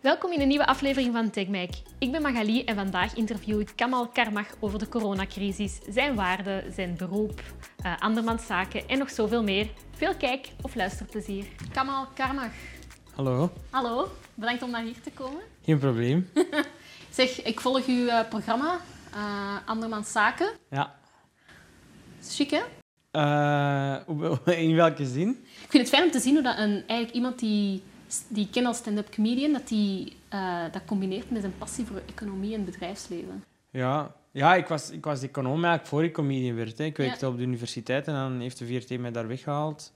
Welkom in een nieuwe aflevering van TechMike. Ik ben Magali en vandaag interview ik Kamal Karmach over de coronacrisis, zijn waarden, zijn beroep, uh, andermans zaken en nog zoveel meer. Veel kijk- of luisterplezier. Kamal Karmach. Hallo. Hallo, bedankt om naar hier te komen. Geen probleem. zeg, ik volg uw uh, programma, uh, Andermans Zaken. Ja. Chic, hè? Uh, in welke zin? Ik vind het fijn om te zien hoe dat een, eigenlijk iemand die, die ik ken als stand-up comedian, dat die uh, dat combineert met zijn passie voor economie en bedrijfsleven. Ja, ja ik, was, ik was econoom eigenlijk voor ik comedian werd. Hè. Ik werkte ja. op de universiteit en dan heeft de VRT mij daar weggehaald.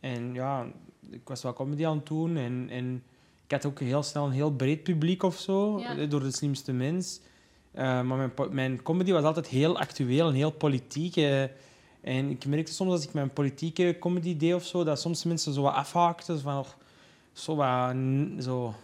En ja, ik was wel comedy aan het doen. En, en ik had ook heel snel een heel breed publiek of zo, ja. door de slimste mens. Uh, maar mijn, mijn comedy was altijd heel actueel en heel politiek. Uh, en ik merkte soms als ik mijn politieke comedy deed of zo, dat soms mensen zo wat afhaakten. Van, oh, zo wat, zo,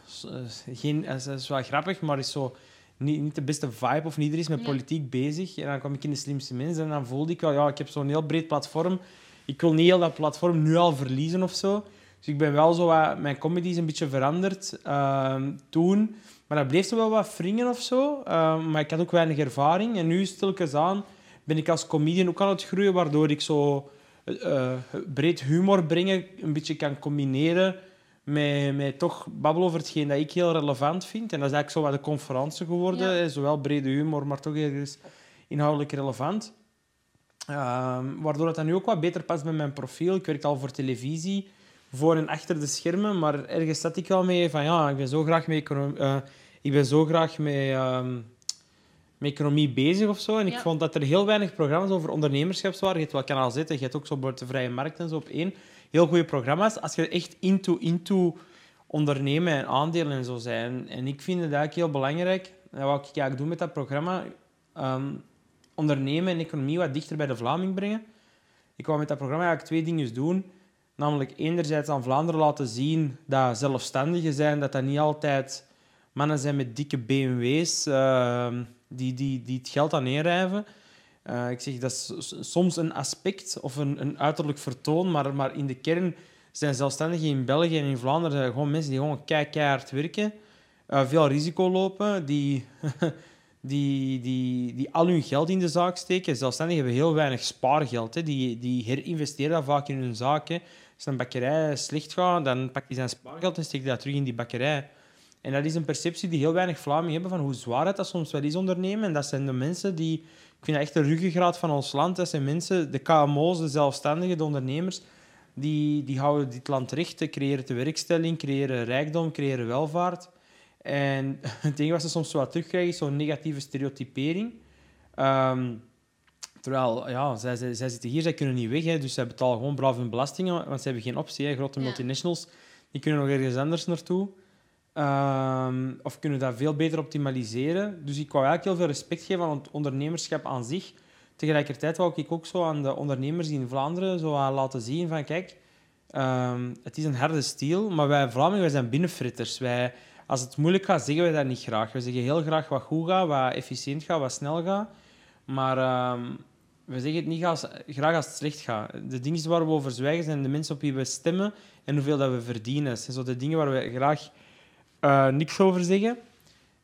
geen, het is wel grappig, maar is zo niet, niet de beste vibe of iedereen is met politiek bezig. En dan kwam ik in de slimste mensen en dan voelde ik wel, ja, ik heb zo'n heel breed platform. Ik wil niet heel dat platform nu al verliezen of zo. Dus ik ben wel zo wat, mijn comedy is een beetje veranderd uh, toen. Maar dat bleef zo wel wat wringen of zo. Uh, maar ik had ook weinig ervaring. En nu stilkens aan ben ik als comedian ook aan het groeien, waardoor ik zo uh, breed humor brengen een beetje kan combineren met, met toch babbelen over hetgeen dat ik heel relevant vind. En dat is eigenlijk zo wat de conferentie geworden. Ja. Zowel brede humor, maar toch ergens inhoudelijk relevant. Uh, waardoor het dan nu ook wat beter past bij mijn profiel. Ik werk al voor televisie, voor en achter de schermen. Maar ergens zat ik wel mee van ja, ik ben zo graag met, uh, ik ben zo graag met, uh, met economie bezig of zo. En ik ja. vond dat er heel weinig programma's over ondernemerschap waren. Je hebt wel Kanaal Z, je hebt ook zo de Vrije Markt en zo op één. Heel goede programma's. Als je echt into, into ondernemen en aandelen en zo zijn. En ik vind het eigenlijk heel belangrijk. En wat ik eigenlijk doe met dat programma, um, ondernemen en economie wat dichter bij de Vlaming brengen. Ik wou met dat programma eigenlijk twee dingen doen. Namelijk enerzijds aan Vlaanderen laten zien dat zelfstandigen zijn, dat dat niet altijd mannen zijn met dikke BMW's uh, die, die, die het geld aan neerrijven. Uh, ik zeg, dat is soms een aspect of een, een uiterlijk vertoon, maar, maar in de kern zijn zelfstandigen in België en in Vlaanderen gewoon mensen die gewoon keihard werken, uh, veel risico lopen, die, die, die, die al hun geld in de zaak steken. Zelfstandigen hebben heel weinig spaargeld. Hè. Die, die herinvesteren dat vaak in hun zaak. Hè. Als een bakkerij slecht gaat, dan pakt hij zijn spaargeld en steekt dat terug in die bakkerij. En dat is een perceptie die heel weinig Vlamingen hebben van hoe zwaar het dat soms wel is ondernemen. En dat zijn de mensen die... Ik vind dat echt de ruggengraat van ons land. Dat zijn mensen, de KMO's, de zelfstandigen, de ondernemers, die, die houden dit land recht, creëren de werkstelling, creëren rijkdom, creëren welvaart. En het enige wat ze soms wat terugkrijgen is zo'n negatieve stereotypering. Um, terwijl, ja, zij, zij, zij, zitten hier, zij kunnen niet weg, hè, dus zij betalen gewoon braaf hun belastingen, want ze hebben geen optie. Hè. Grote multinationals, die kunnen nog ergens anders naartoe. Um, of kunnen dat veel beter optimaliseren. Dus ik wou eigenlijk heel veel respect geven aan het ondernemerschap aan zich. Tegelijkertijd wou ik ook zo aan de ondernemers in Vlaanderen zo laten zien van kijk, um, het is een harde stiel, maar wij Vlamingen wij zijn binnenfritters. Wij, als het moeilijk gaat, zeggen wij dat niet graag. We zeggen heel graag wat goed gaat, wat efficiënt gaat, wat snel gaat. Maar um, we zeggen het niet als, graag als het slecht gaat. De dingen waar we over zwijgen zijn de mensen op wie we stemmen en hoeveel dat we verdienen. Dat zijn zo de dingen waar we graag uh, niks over zeggen.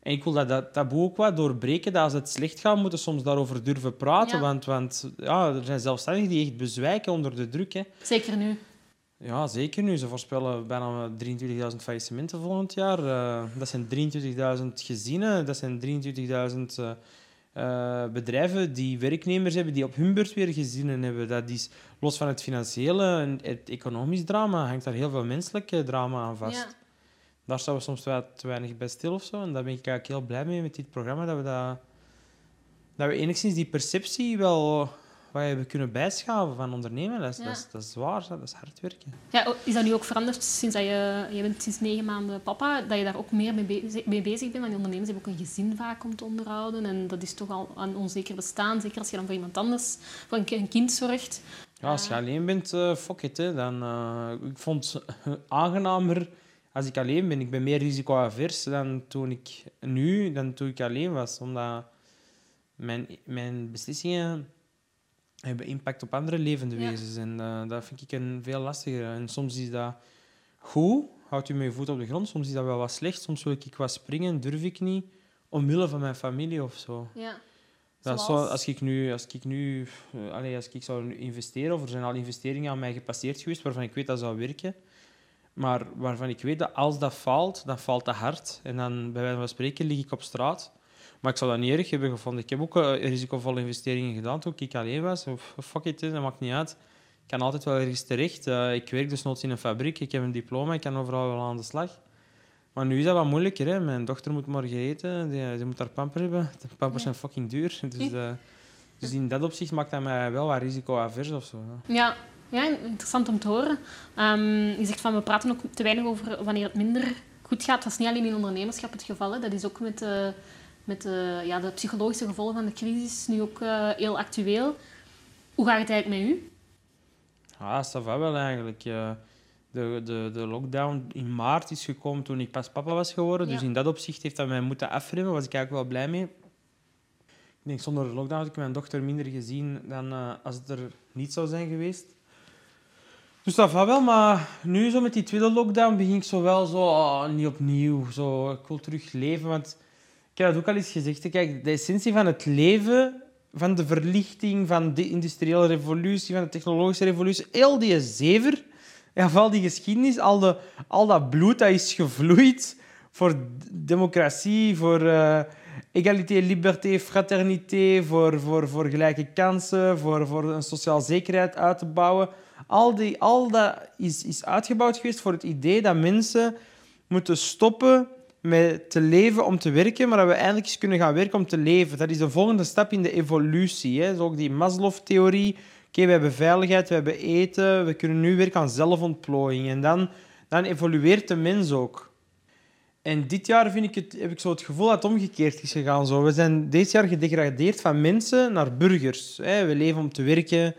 En ik wil dat, dat taboe ook wat doorbreken. Dat als het slecht gaat, moeten we soms daarover durven praten. Ja. Want, want ja, er zijn zelfstandigen die echt bezwijken onder de druk. Hè. Zeker nu. Ja, zeker nu. Ze voorspellen bijna 23.000 faillissementen volgend jaar. Uh, dat zijn 23.000 gezinnen. Dat zijn 23.000 uh, uh, bedrijven die werknemers hebben, die op hun beurt weer gezinnen hebben. Dat is, los van het financiële en het economisch drama, hangt daar heel veel menselijk drama aan vast. Ja daar staan we soms wel te weinig bij stil of zo. En daar ben ik eigenlijk heel blij mee met dit programma, dat we, dat, dat we enigszins die perceptie wel wat hebben kunnen bijschaven van ondernemen. Dat is, ja. dat, is, dat is zwaar, dat is hard werken. Ja, is dat nu ook veranderd sinds dat je, je bent sinds negen maanden papa, dat je daar ook meer mee bezig, mee bezig bent? Want die ondernemers hebben ook een gezin vaak om te onderhouden. En dat is toch al een onzeker bestaan, zeker als je dan voor iemand anders, voor een, een kind zorgt. Ja, als je alleen bent, uh, fuck it. Hè. Dan, uh, ik vond het aangenamer als ik alleen ben. Ik ben meer risicoavers dan toen ik nu, dan toen ik alleen was. Omdat mijn, mijn beslissingen hebben impact op andere levende wezens. En uh, dat vind ik een veel lastiger. En soms is dat goed, Houdt u met je voet op de grond. Soms is dat wel wat slecht. Soms wil ik wat springen, durf ik niet. Omwille van mijn familie of zo. Ja. Dat zo, als ik nu, als ik nu eh, als ik zou investeren, of er zijn al investeringen aan mij gepasseerd geweest waarvan ik weet dat zou werken, maar waarvan ik weet dat als dat faalt, dan faalt dat hard. En dan, bij wijze van spreken, lig ik op straat. Maar ik zou dat niet erg hebben gevonden. Ik heb ook eh, risicovolle investeringen gedaan toen ik alleen was. Fuck it, dat maakt niet uit. Ik kan altijd wel ergens terecht. Eh, ik werk dus nooit in een fabriek. Ik heb een diploma. Ik kan overal wel aan de slag. Maar nu is dat wat moeilijker. Hè. Mijn dochter moet morgen eten. Die, die moet haar pamper hebben. De pampers zijn fucking duur. Dus, eh, dus in dat opzicht maakt dat mij wel wat risicoavers of zo. Ja. Ja, interessant om te horen. Ehm, je zegt van we praten ook te weinig over wanneer het minder goed gaat. Dat is niet alleen in ondernemerschap het geval. Hè. Dat is ook met, de, met de, ja, de psychologische gevolgen van de crisis nu ook eh, heel actueel. Hoe gaat het eigenlijk met u? Ah, ça va wel eigenlijk. Eh, de, de, de lockdown in maart is gekomen toen ik pas papa was geworden. Dus Ja. in dat opzicht heeft dat mij moeten afremmen. was ik eigenlijk wel blij mee. Ik denk, zonder de lockdown had ik mijn dochter minder gezien dan eh, als het er niet zou zijn geweest. Dus dat va wel, maar nu zo met die tweede lockdown begin ik zo wel zo, oh, niet opnieuw. Zo, ik wil terug leven, want ik heb dat ook al eens gezegd. Kijk, de essentie van het leven, van de verlichting, van de industriële revolutie, van de technologische revolutie, heel die zever, ja, vooral die geschiedenis, al, de, al dat bloed dat is gevloeid voor democratie, voor egalité, liberté, fraternité, voor, voor, voor gelijke kansen, voor, voor een sociaal zekerheid uit te bouwen. Al, die, al dat is, is uitgebouwd geweest voor het idee dat mensen moeten stoppen met te leven om te werken, maar dat we eindelijk eens kunnen gaan werken om te leven. Dat is de volgende stap in de evolutie. Hè. Ook die Maslow-theorie. Oké, we hebben veiligheid, we hebben eten, we kunnen nu werken aan zelfontplooiing. En dan, dan evolueert de mens ook. En dit jaar vind ik het, heb ik zo het gevoel dat het omgekeerd is gegaan. Zo. We zijn dit jaar gedegradeerd van mensen naar burgers. Hè. We leven om te werken.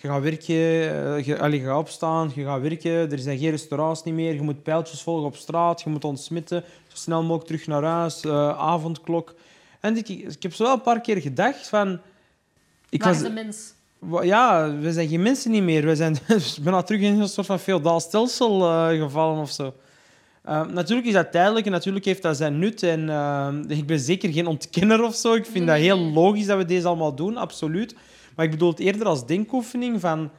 Je gaat werken, eh, je, allee, je gaat opstaan, je gaat werken. Er zijn geen restaurants niet meer. Je moet pijltjes volgen op straat. Je moet ontsmitten. Zo snel mogelijk terug naar huis. eh, avondklok. En ik, ik heb zo wel een paar keer gedacht van... Ik Waar was, is de mens? Ja, we zijn geen mensen niet meer. We zijn bijna terug in een soort van feodaal stelsel eh, gevallen of zo. Natuurlijk is dat tijdelijk en natuurlijk heeft dat zijn nut. En ik ben zeker geen ontkenner of zo. Ik vind dat heel logisch dat we deze allemaal doen, absoluut. Maar ik bedoel het eerder als denkoefening van...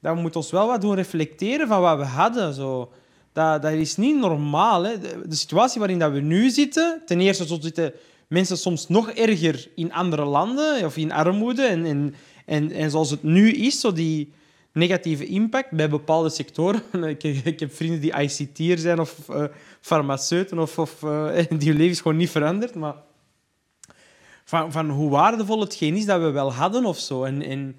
Dat we moeten ons wel wat doen reflecteren van wat we hadden. Zo. Dat, dat is niet normaal. Hè. De, situatie waarin dat we nu zitten... Ten eerste zo zitten mensen soms nog erger in andere landen of in armoede. En, en, en, en zoals het nu is, zo die negatieve impact bij bepaalde sectoren. Ik, ik heb vrienden die ICT'er zijn of eh, farmaceuten of, of eh, die hun leven is gewoon niet veranderd. Maar van, van hoe waardevol hetgeen is dat we wel hadden of zo. En, en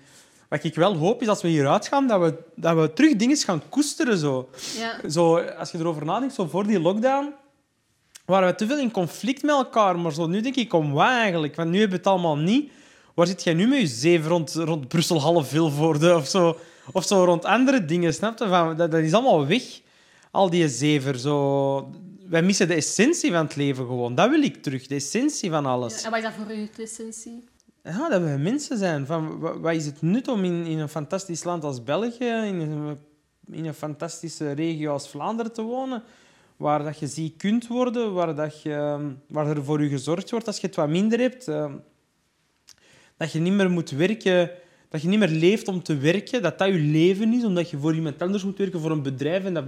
wat ik wel hoop is als we hieruit gaan, dat we, dat we terug dingen gaan koesteren. Zo. Ja. Zo, als je erover nadenkt, zo voor die lockdown waren we te veel in conflict met elkaar. Maar zo, nu denk ik, om wat eigenlijk? Want nu hebben we het allemaal niet. Waar zit jij nu met je zeven rond, rond Brussel, half Vilvoorde of zo? Of zo rond andere dingen, snap je? Van, dat, dat is allemaal weg, al die zever. Zo. Wij missen de essentie van het leven gewoon. Dat wil ik terug, de essentie van alles. En wat is dat voor u, de essentie? Ja, dat we mensen zijn. Van, wa- wat is het nut om in, in een fantastisch land als België, in een, in een fantastische regio als Vlaanderen te wonen, waar dat je ziek kunt worden, waar, dat je, waar er voor je gezorgd wordt als je het wat minder hebt, ehm, dat je niet meer moet werken, dat je niet meer leeft om te werken, dat dat je leven is, omdat je voor iemand anders moet werken, voor een bedrijf. En dat,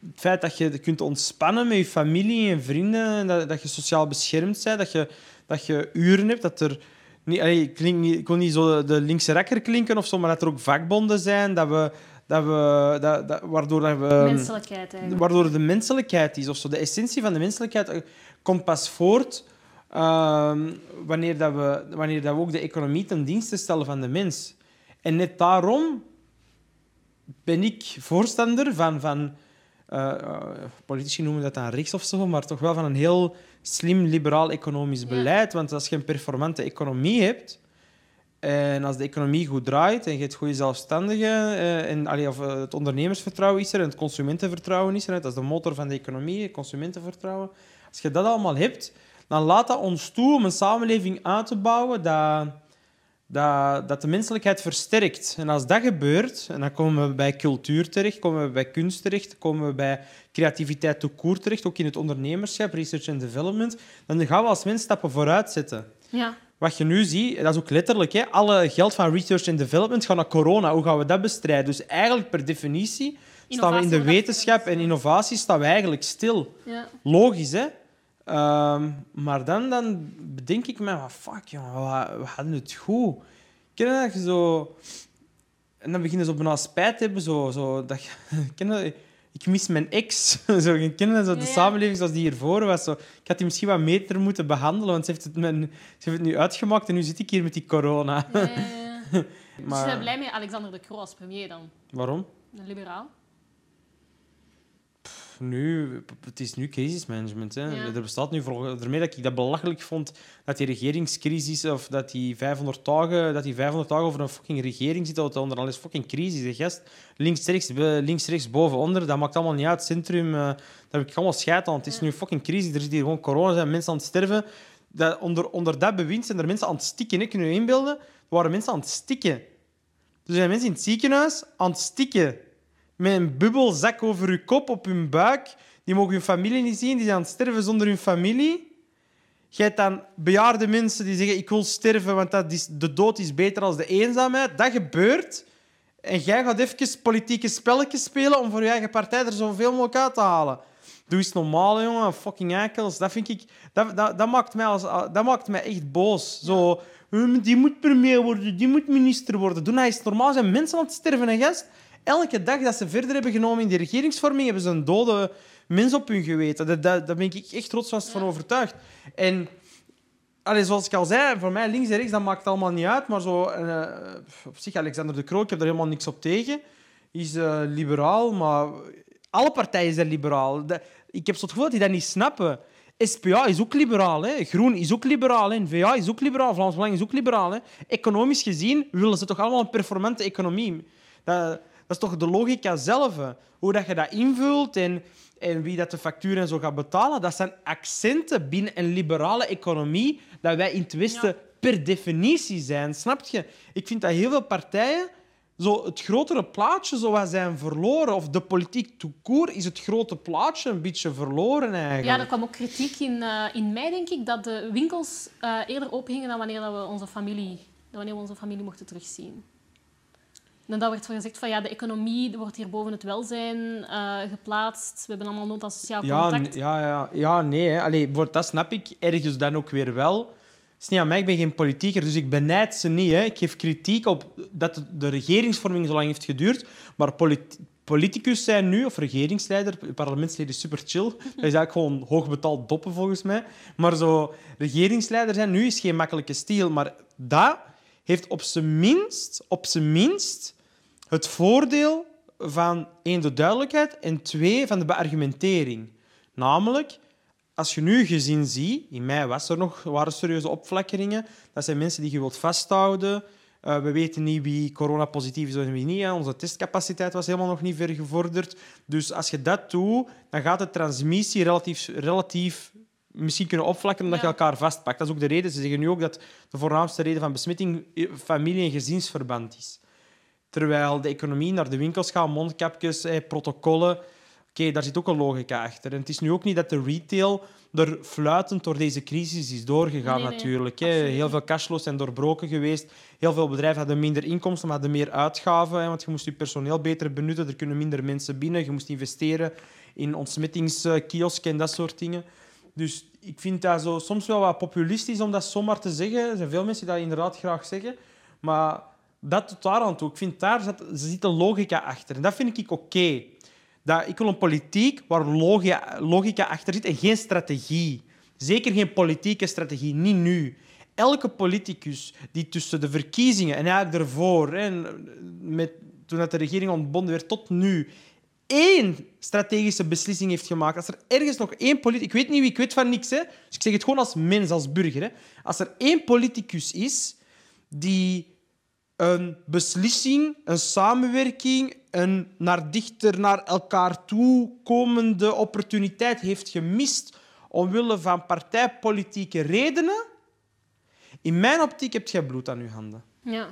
het feit dat je kunt ontspannen met je familie en vrienden, en dat, dat je sociaal beschermd bent, dat je, dat je uren hebt, dat er... Niet, allee, klink niet, ik wil niet zo de linkse rekker klinken of zo, maar dat er ook vakbonden zijn, dat we, dat we, dat, dat, waardoor dat we... Menselijkheid eigenlijk. Waardoor de menselijkheid is of zo. De essentie van de menselijkheid eh, komt pas voort ehm, wanneer, dat we, wanneer dat we ook de economie ten dienste stellen van de mens. En net daarom ben ik voorstander van... van eh, eh, politici noemen dat dan rechts of zo, maar toch wel van een heel slim liberaal economisch beleid. Want als je een performante economie hebt en als de economie goed draait en je hebt goede zelfstandigen eh, en allee, of, het ondernemersvertrouwen is er en het consumentenvertrouwen is er, dat is de motor van de economie, het consumentenvertrouwen. Als je dat allemaal hebt, dan laat dat ons toe om een samenleving uit te bouwen dat, dat, dat de menselijkheid versterkt. En als dat gebeurt, en dan komen we bij cultuur terecht, komen we bij kunst terecht, komen we bij creativiteit to court terecht, ook in het ondernemerschap, research and development, dan gaan we als mens stappen vooruit zetten. Ja. Wat je nu ziet, dat is ook letterlijk, hè, alle geld van research and development gaat naar corona. Hoe gaan we dat bestrijden? Dus eigenlijk per definitie staan we in de wetenschap en innovatie staan we eigenlijk stil. Ja. Logisch, hè? Ehm, maar dan, dan bedenk ik me, wat fuck, jongen, we, we hadden het goed. Ken je dat je zo... En dan beginnen ze op een spijt te hebben, zo, zo dat je, ken je dat? ik mis mijn ex. zo, je kent zo, de Ja, ja. samenleving zoals die hiervoor was. Zo. Ik had die misschien wat beter moeten behandelen, want ze heeft, het mijn, ze heeft het nu uitgemaakt en nu zit ik hier met die corona. Ja, ja, ja. Dus Maar- je bent blij met Alexander de Croo als premier dan? Waarom? Een liberaal? Nu, het is nu crisismanagement. Hè. Ja. Er bestaat nu voor, daarmee dat ik dat belachelijk vond dat die regeringscrisis of dat die 500 dagen, dat die 500 dagen over een fucking regering zit, dat onder alles fucking crisis. Hè, gast. Links, rechts, links, rechts, boven, onder, dat maakt allemaal niet uit. Centrum, eh, daar heb ik allemaal scheid aan. Het is nu fucking crisis. Er zit hier gewoon corona, zijn mensen aan het sterven. Dat, onder, onder dat bewind zijn er mensen aan het stikken. Hè. Kun je inbeelden? Er waren mensen aan het stikken. Er zijn mensen in het ziekenhuis aan het stikken. Met een bubbelzak over hun kop, op hun buik. Die mogen hun familie niet zien. Die zijn aan het sterven zonder hun familie. Je hebt dan bejaarde mensen die zeggen... Ik wil sterven, want dat is, de dood is beter dan de eenzaamheid. Dat gebeurt. En jij gaat even politieke spelletjes spelen om voor je eigen partij er zoveel mogelijk uit te halen. Doe eens normaal, jongen. Fucking eikels. Dat, vind ik, dat, dat, dat, maakt mij als, dat maakt mij echt boos. Zo, "Hm, die moet premier worden, die moet minister worden. Doe nou eens normaal. Zijn mensen aan het sterven, hè, gast. Elke dag dat ze verder hebben genomen in die regeringsvorming, hebben ze een dode mens op hun geweten. Dat, dat, daar ben ik echt rotsvast van overtuigd. En allee, zoals ik al zei, voor mij links en rechts, dat maakt allemaal niet uit. Maar zo, eh, op zich, Alexander de Croo, ik heb er helemaal niks op tegen. is eh, liberaal, maar alle partijen zijn liberaal. Ik heb zo het gevoel dat die dat niet snappen. SPA is ook liberaal, hè. Groen is ook liberaal, hè. N-VA is ook liberaal, Vlaams Belang is ook liberaal. Hè. Economisch gezien willen ze toch allemaal een performante economie. Dat, dat is toch de logica zelf. Hoe dat je dat invult en, en wie dat de factuur en zo gaat betalen, dat zijn accenten binnen een liberale economie dat wij in het Westen Ja. per definitie zijn. Snap je? Ik vind dat heel veel partijen zo het grotere plaatje zo wat zijn verloren. Of de politiek court is het grote plaatje een beetje verloren eigenlijk. Ja, er kwam ook kritiek in, eh, in mei, denk ik, dat de winkels eh, eerder opengingen dan wanneer dat we onze familie, dan wanneer we onze familie mochten terugzien. En dat werd voor gezegd van ja, de economie wordt hier boven het welzijn eh, geplaatst. We hebben allemaal nood aan sociaal Ja, contact. n- ja, ja, ja, nee. Hè. Allee, voor dat snap ik ergens dan ook weer wel. Het is niet aan mij, ik ben geen politieker, dus ik benijd ze niet. Hè. Ik geef kritiek op dat de- regeringsvorming zo lang heeft geduurd. Maar polit- politicus zijn nu, of regeringsleider, parlementsleden is super chill. Dat is eigenlijk gewoon hoogbetaald doppen volgens mij. Maar zo, regeringsleider zijn nu is geen makkelijke stiel. Maar dat heeft op zijn minst, op zijn minst het voordeel van één, de duidelijkheid en twee, van de beargumentering. Namelijk, als je nu gezien ziet, in mei was er nog, waren serieuze opflakkeringen. Dat zijn mensen die je wilt vasthouden. Eh, we weten niet wie coronapositief is en wie niet. hè. Onze testcapaciteit was helemaal nog niet ver gevorderd. Dus als je dat doet, dan gaat de transmissie relatief, relatief misschien kunnen opvlakken omdat Ja. je elkaar vastpakt. Dat is ook de reden. Ze zeggen nu ook dat de voornaamste reden van besmetting eh, familie- en gezinsverband is. Terwijl de economie naar de winkels gaat, mondkapjes, eh, protocollen. Oké, daar zit ook een logica achter. En het is nu ook niet dat de retail er fluitend door deze crisis is doorgegaan, Nee, nee, natuurlijk. Hè. Heel veel cashflows zijn doorbroken geweest. Heel veel bedrijven hadden minder inkomsten, maar hadden meer uitgaven. Hè, want je moest je personeel beter benutten. Er kunnen minder mensen binnen. Je moest investeren in ontsmettingskiosken en dat soort dingen. Dus ik vind dat zo, soms wel wat populistisch om dat zomaar te zeggen. Er zijn veel mensen die dat inderdaad graag zeggen. Maar dat tot daar aan toe. Ik vind daar zit, zit een logica achter. En dat vind ik oké. Dat Ik wil een politiek waar logia, logica achter zit en geen strategie. Zeker geen politieke strategie, niet nu. Elke politicus die tussen de verkiezingen en eigenlijk ervoor, en met, toen de regering ontbonden werd, tot nu, één strategische beslissing heeft gemaakt. Als er ergens nog één politicus... Ik weet niet wie, ik weet van niks. Hè, dus ik zeg het gewoon als mens, als burger. Hè. Als er één politicus is die een beslissing, een samenwerking, een naar dichter naar elkaar toe komende opportuniteit heeft gemist omwille van partijpolitieke redenen. In mijn optiek heb je bloed aan je handen. Ja.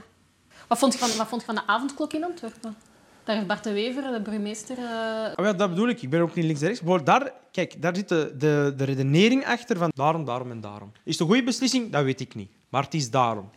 Wat vond je van, wat vond je van de avondklok in Antwerpen? Daar heeft Bart de Wever, de burgemeester... Uh... Oh ja, dat bedoel ik. Ik ben ook niet links en rechts. Maar daar, kijk, daar zit de, de, de redenering achter van daarom, daarom en daarom. Is het een goede beslissing? Dat weet ik niet. Maar het is daarom.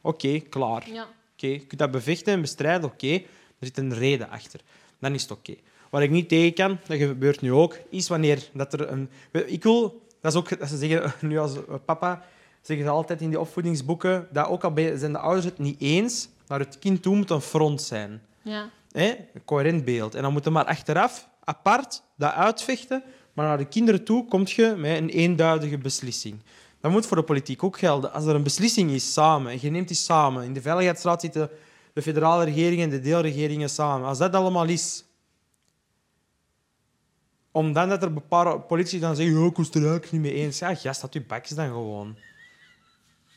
Oké, klaar. Ja. Je kunt dat bevechten en bestrijden. Oké, er zit een reden achter. Dan is het oké. Wat ik niet tegen kan, dat gebeurt nu ook, is wanneer dat er een... Ik wil... Dat is ook... Dat ze zeggen, nu als papa, zeggen ze altijd in die opvoedingsboeken, dat ook al zijn de ouders het niet eens, maar het kind toe moet een front zijn. Ja. Een coherent beeld. En dan moeten maar achteraf, apart, dat uitvechten. Maar naar de kinderen toe kom je met een eenduidige beslissing. Dat moet voor de politiek ook gelden. Als er een beslissing is samen, en je neemt die samen, in de Veiligheidsraad zitten de federale regering en de deelregeringen samen. Als dat allemaal is, om dan dat er bepaalde politici dan zeggen, oh, ik er niet mee eens. Ja, gast, dat je bakjes dan gewoon.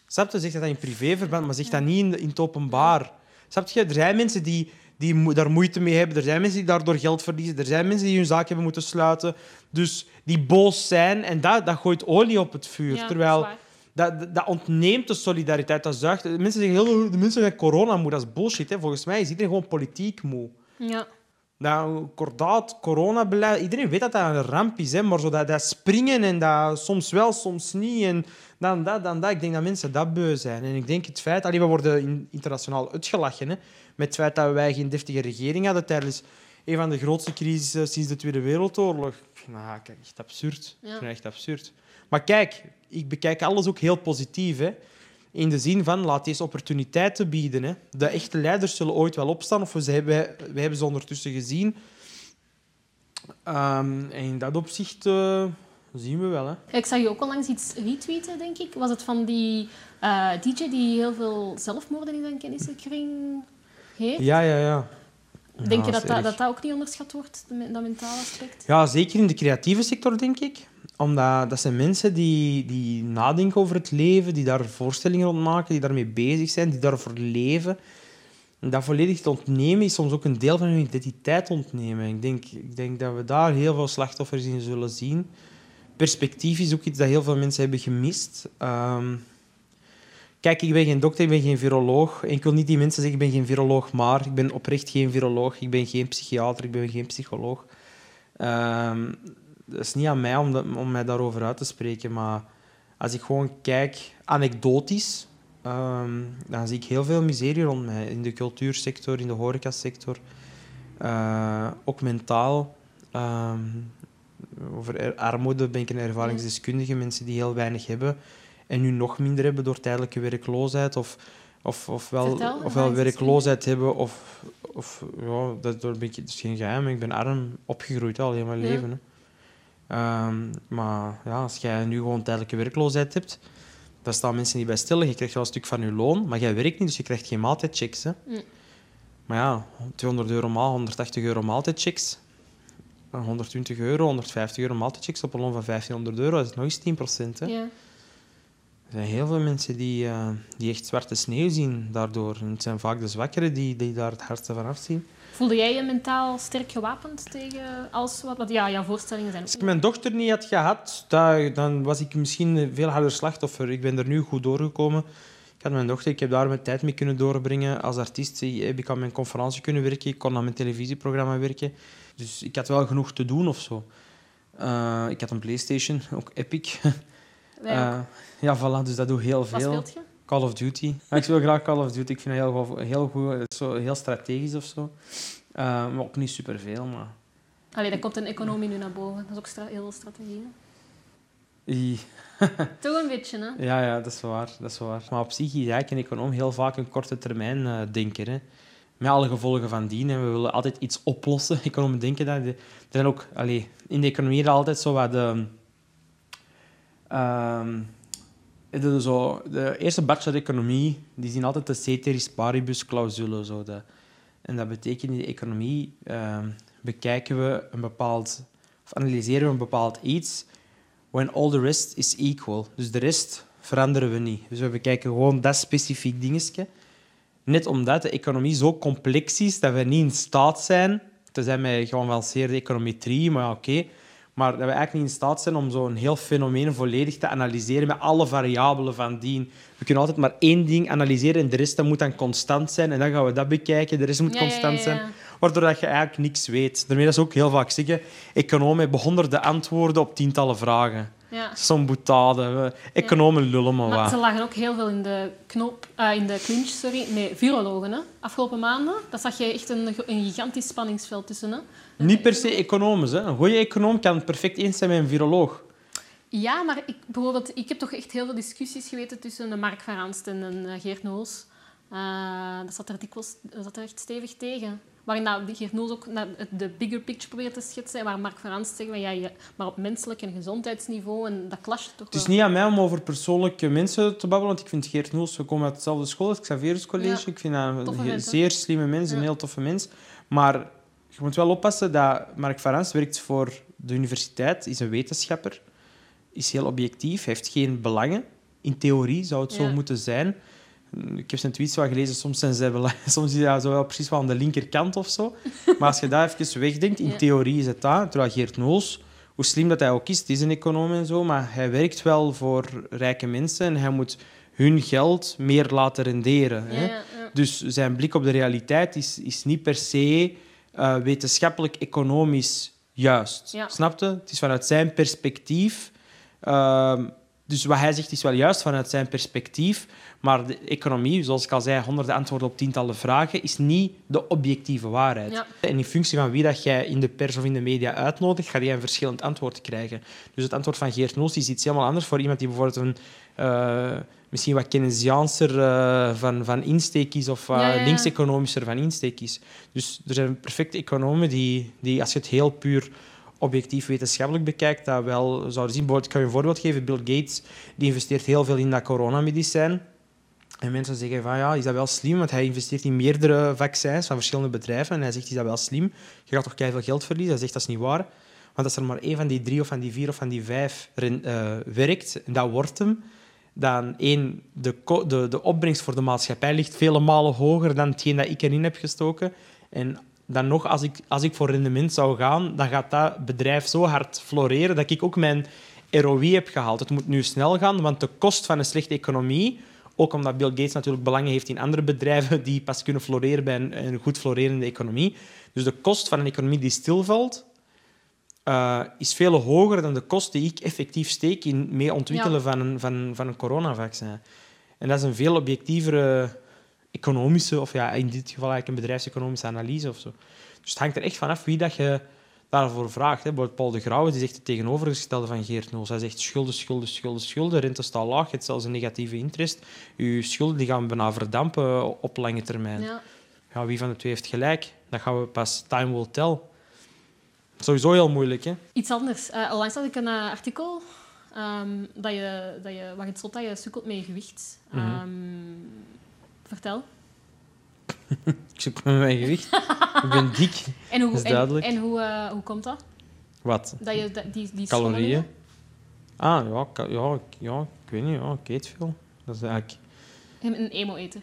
Snap je? Zeg dat in privéverband, maar zeg dat niet in, in het openbaar. Snap je? Er zijn mensen die die daar moeite mee hebben. Er zijn mensen die daardoor geld verliezen. Er zijn mensen die hun zaak hebben moeten sluiten. Dus die boos zijn. En dat, dat gooit olie op het vuur. Terwijl dat, dat, ontneemt de solidariteit. Dat zuigt. Mensen zeggen heel de mensen zijn corona moe. Dat is bullshit. Hè. Volgens mij is iedereen gewoon politiek moe. Ja. Nou, kordaat, coronabeleid, iedereen weet dat dat een ramp is. Hè, maar zo dat, dat springen en dat soms wel, soms niet. En dan dat, dan dat. Ik denk dat mensen dat beu zijn. En ik denk het feit... Allee, we worden internationaal uitgelachen. Hè met het feit dat wij geen deftige regering hadden tijdens een van de grootste crisissen sinds de Tweede Wereldoorlog. Nou, kijk, echt absurd. Ja. echt absurd. Maar kijk, ik bekijk alles ook heel positief. Hè. In de zin van, laat deze opportuniteiten bieden. Hè. De echte leiders zullen ooit wel opstaan, of we hebben, wij hebben ze ondertussen gezien. Um, en in dat opzicht uh, zien we wel. Hè. Ik zag je ook al langs iets retweeten, denk ik. Was het van die uh, DJ die heel veel zelfmoorden in zijn kennissenkring ja, ja, ja. Denk je dat dat, dat ook niet onderschat wordt, dat mentale aspect? Ja, zeker in de creatieve sector, denk ik. Omdat dat zijn mensen die, die nadenken over het leven, die daar voorstellingen rond maken, die daarmee bezig zijn, die daarvoor leven. En dat volledig te ontnemen is soms ook een deel van hun identiteit ontnemen. Ik denk, ik denk dat we daar heel veel slachtoffers in zullen zien. Perspectief is ook iets dat heel veel mensen hebben gemist. Um, Kijk, ik ben geen dokter, ik ben geen viroloog. Ik wil niet die mensen zeggen, ik ben geen viroloog, maar ik ben oprecht geen viroloog. Ik ben geen psychiater, ik ben geen psycholoog. Uh, dat is niet aan mij om, om mij daarover uit te spreken, maar als ik gewoon kijk, anekdotisch, ehm, dan zie ik heel veel miserie rond mij. In de cultuursector, in de horecasector. Uh, ook mentaal. Ehm, over armoede ben ik een ervaringsdeskundige. Mensen die heel weinig hebben en nu nog minder hebben door tijdelijke werkloosheid of, of, of wel, of wel werkloosheid hebben. Of, of ja, dat, door ben ik, dat is geen geheim, ik ben arm opgegroeid al in mijn leven. Hè. Ehm, maar ja, als jij nu gewoon tijdelijke werkloosheid hebt, dan staan mensen niet bij stil. Je krijgt wel een stuk van je loon, maar jij werkt niet, dus je krijgt geen maaltijdchecks. Hè. Maar ja, 200 euro maal, 180 euro maaltijdchecks. 120 euro, 150 euro maaltijdchecks op een loon van 1500 euro, dat is nog eens 10 procent. Ja. Er zijn heel veel mensen die, uh, die echt zwarte sneeuw zien daardoor. En het zijn vaak de zwakkeren die, die daar het hardste van afzien. Voelde jij je mentaal sterk gewapend tegen alles wat... wat ja, jouw voorstellingen zijn... Als ik mijn dochter niet had gehad, dan was ik misschien veel harder slachtoffer. Ik ben er nu goed doorgekomen. Ik had mijn dochter, ik heb daar mijn tijd mee kunnen doorbrengen. Als artiest heb ik aan mijn conferentie kunnen werken. Ik kon aan mijn televisieprogramma werken. Dus ik had wel genoeg te doen of zo. Uh, ik had een Playstation, ook Epic. Uh, ja, voilà, dus dat doe heel veel. Wat speelt je? Call of Duty. ik speel graag Call of Duty. Ik vind het heel goed, heel, goed, zo, heel strategisch of zo. Uh, maar ook niet superveel, maar... Allee, dan komt een economie nu naar boven. Dat is ook stra heel veel strategie. Toch een beetje, hè? Ja, ja, dat is waar. Dat is waar. Maar op zich is eigenlijk een econoom heel vaak een korte termijn uh, denker. Hè. Met alle gevolgen van dien. En we willen altijd iets oplossen. Economen denken dat. Er zijn ook allee, in de economie altijd zo wat... De, Um, de, zo, de eerste bachelor economie die zien altijd de ceteris paribus clausule. Zo en dat betekent in de economie uh, bekijken we een bepaald, of analyseren we een bepaald iets when all the rest is equal. Dus de rest veranderen we niet. Dus we bekijken gewoon dat specifiek dingetje. Net omdat de economie zo complex is dat we niet in staat zijn, te zijn met geavanceerde econometrie, maar oké, Maar dat we eigenlijk niet in staat zijn om zo'n heel fenomeen volledig te analyseren met alle variabelen van dien. We kunnen altijd maar één ding analyseren en de rest dat moet dan constant zijn. En dan gaan we dat bekijken, de rest moet Ja, constant ja, ja. zijn. Waardoor dat je eigenlijk niks weet. Daarmee dat ze ook heel vaak zeggen, economen hebben honderden antwoorden op tientallen vragen. Ja. Dat Zo'n boutade. We- Economen lullen maar Maar wat. ze lagen ook heel veel in de, knoop, eh, in de clinch sorry, met virologen. Hè. Afgelopen maanden daar zag je echt een, een gigantisch spanningsveld tussen. Hè. Niet per se economen. Hè. Een goede econoom kan perfect eens zijn met een viroloog. Ja, maar ik, bijvoorbeeld, ik heb toch echt heel veel discussies geweten tussen de Mark van Ranst en eh, Geert Noels. Eh, dat zat er dikwijls dat zat er echt stevig tegen. Waarin nou, die Geert Noels ook de bigger picture probeert te schetsen. En waar Mark van zegt, van, ja, maar op menselijk en gezondheidsniveau. En dat clasht toch Het is wel. niet aan mij om over persoonlijke mensen te babbelen, want ik vind Geert Noels, we komen uit dezelfde school, het Xavierus College. Ja. Ik vind dat een vent, zeer slimme mens, een heel toffe mens. Maar je moet wel oppassen dat Mark van Rans werkt voor de universiteit, is een wetenschapper, is heel objectief, heeft geen belangen. In theorie zou het zo moeten zijn. Ik heb zijn tweets wel gelezen, soms, zijn zij bela- soms is dat zo wel precies wel aan de linkerkant of zo. Maar als je dat even wegdenkt, in theorie is het dat. Terwijl Geert Noels, hoe slim dat hij ook is, het is een econoom en zo, maar hij werkt wel voor rijke mensen en hij moet hun geld meer laten renderen. Hè? ja, ja. Dus zijn blik op de realiteit is, is niet per se eh, wetenschappelijk-economisch juist. Ja. Snap je? Het is vanuit zijn perspectief. Ehm, dus wat hij zegt is wel juist vanuit zijn perspectief. Maar de economie, zoals ik al zei, honderden antwoorden op tientallen vragen, is niet de objectieve waarheid. Ja. En in functie van wie dat jij in de pers of in de media uitnodigt, ga je een verschillend antwoord krijgen. Dus het antwoord van Geert Noos is iets helemaal anders voor iemand die bijvoorbeeld een eh, misschien wat Keynesiaanser eh, van, van insteek is of uh, Ja, ja, ja. linkseconomischer van insteek is. Dus er zijn perfecte economen die, die, als je het heel puur objectief wetenschappelijk bekijkt, dat wel zouden zien. Ik kan je een voorbeeld geven. Bill Gates die investeert heel veel in dat coronamedicijn. En mensen zeggen van ja, is dat wel slim? Want hij investeert in meerdere vaccins van verschillende bedrijven. En hij zegt, is dat wel slim? Je gaat toch veel geld verliezen? Hij zegt, dat is niet waar. Want als er maar één van die drie of van die vier of van die vijf eh, werkt, en dat wordt hem, dan één, de, de, de opbrengst voor de maatschappij ligt vele malen hoger dan hetgeen dat ik erin heb gestoken. En dan nog, als ik, als ik voor rendement zou gaan, dan gaat dat bedrijf zo hard floreren dat ik ook mijn ROI heb gehaald. Het moet nu snel gaan, want de kost van een slechte economie, ook omdat Bill Gates natuurlijk belangen heeft in andere bedrijven die pas kunnen floreren bij een, een goed florerende economie. Dus de kost van een economie die stilvalt, eh, is veel hoger dan de kost die ik effectief steek in mee ontwikkelen van, een, van, van een coronavaccin. En dat is een veel objectievere economische, of ja, in dit geval eigenlijk een bedrijfseconomische analyse of zo. Dus het hangt er echt vanaf wie dat je daarvoor vraagt. Hè. Bijvoorbeeld Paul de Grauwe die zegt het tegenovergestelde van Geert Noels. Hij zegt schulden, schulden, schulden, schulden. Rente staat laag, je hebt zelfs een negatieve interest. Je schulden die gaan bijna verdampen op lange termijn. Ja. Ja, wie van de twee heeft gelijk? Dat gaan we pas time will tell. Sowieso heel moeilijk, hè? Iets anders. Onlangs had ik een eh, artikel ehm, dat je, dat je, waar het stond dat je sukkelt met je gewicht. Mhm. Ehm, Vertel. Ik zoek met mijn gewicht. ik ben dik. En hoe, Dat is en, duidelijk. en hoe, eh, hoe komt dat? Wat? Dat je dat- die, die Calorieën? Ah, ja, ka- ja, ik- ja, ik weet niet. Ja, ik eet veel. Dat is eigenlijk Een emo-eter.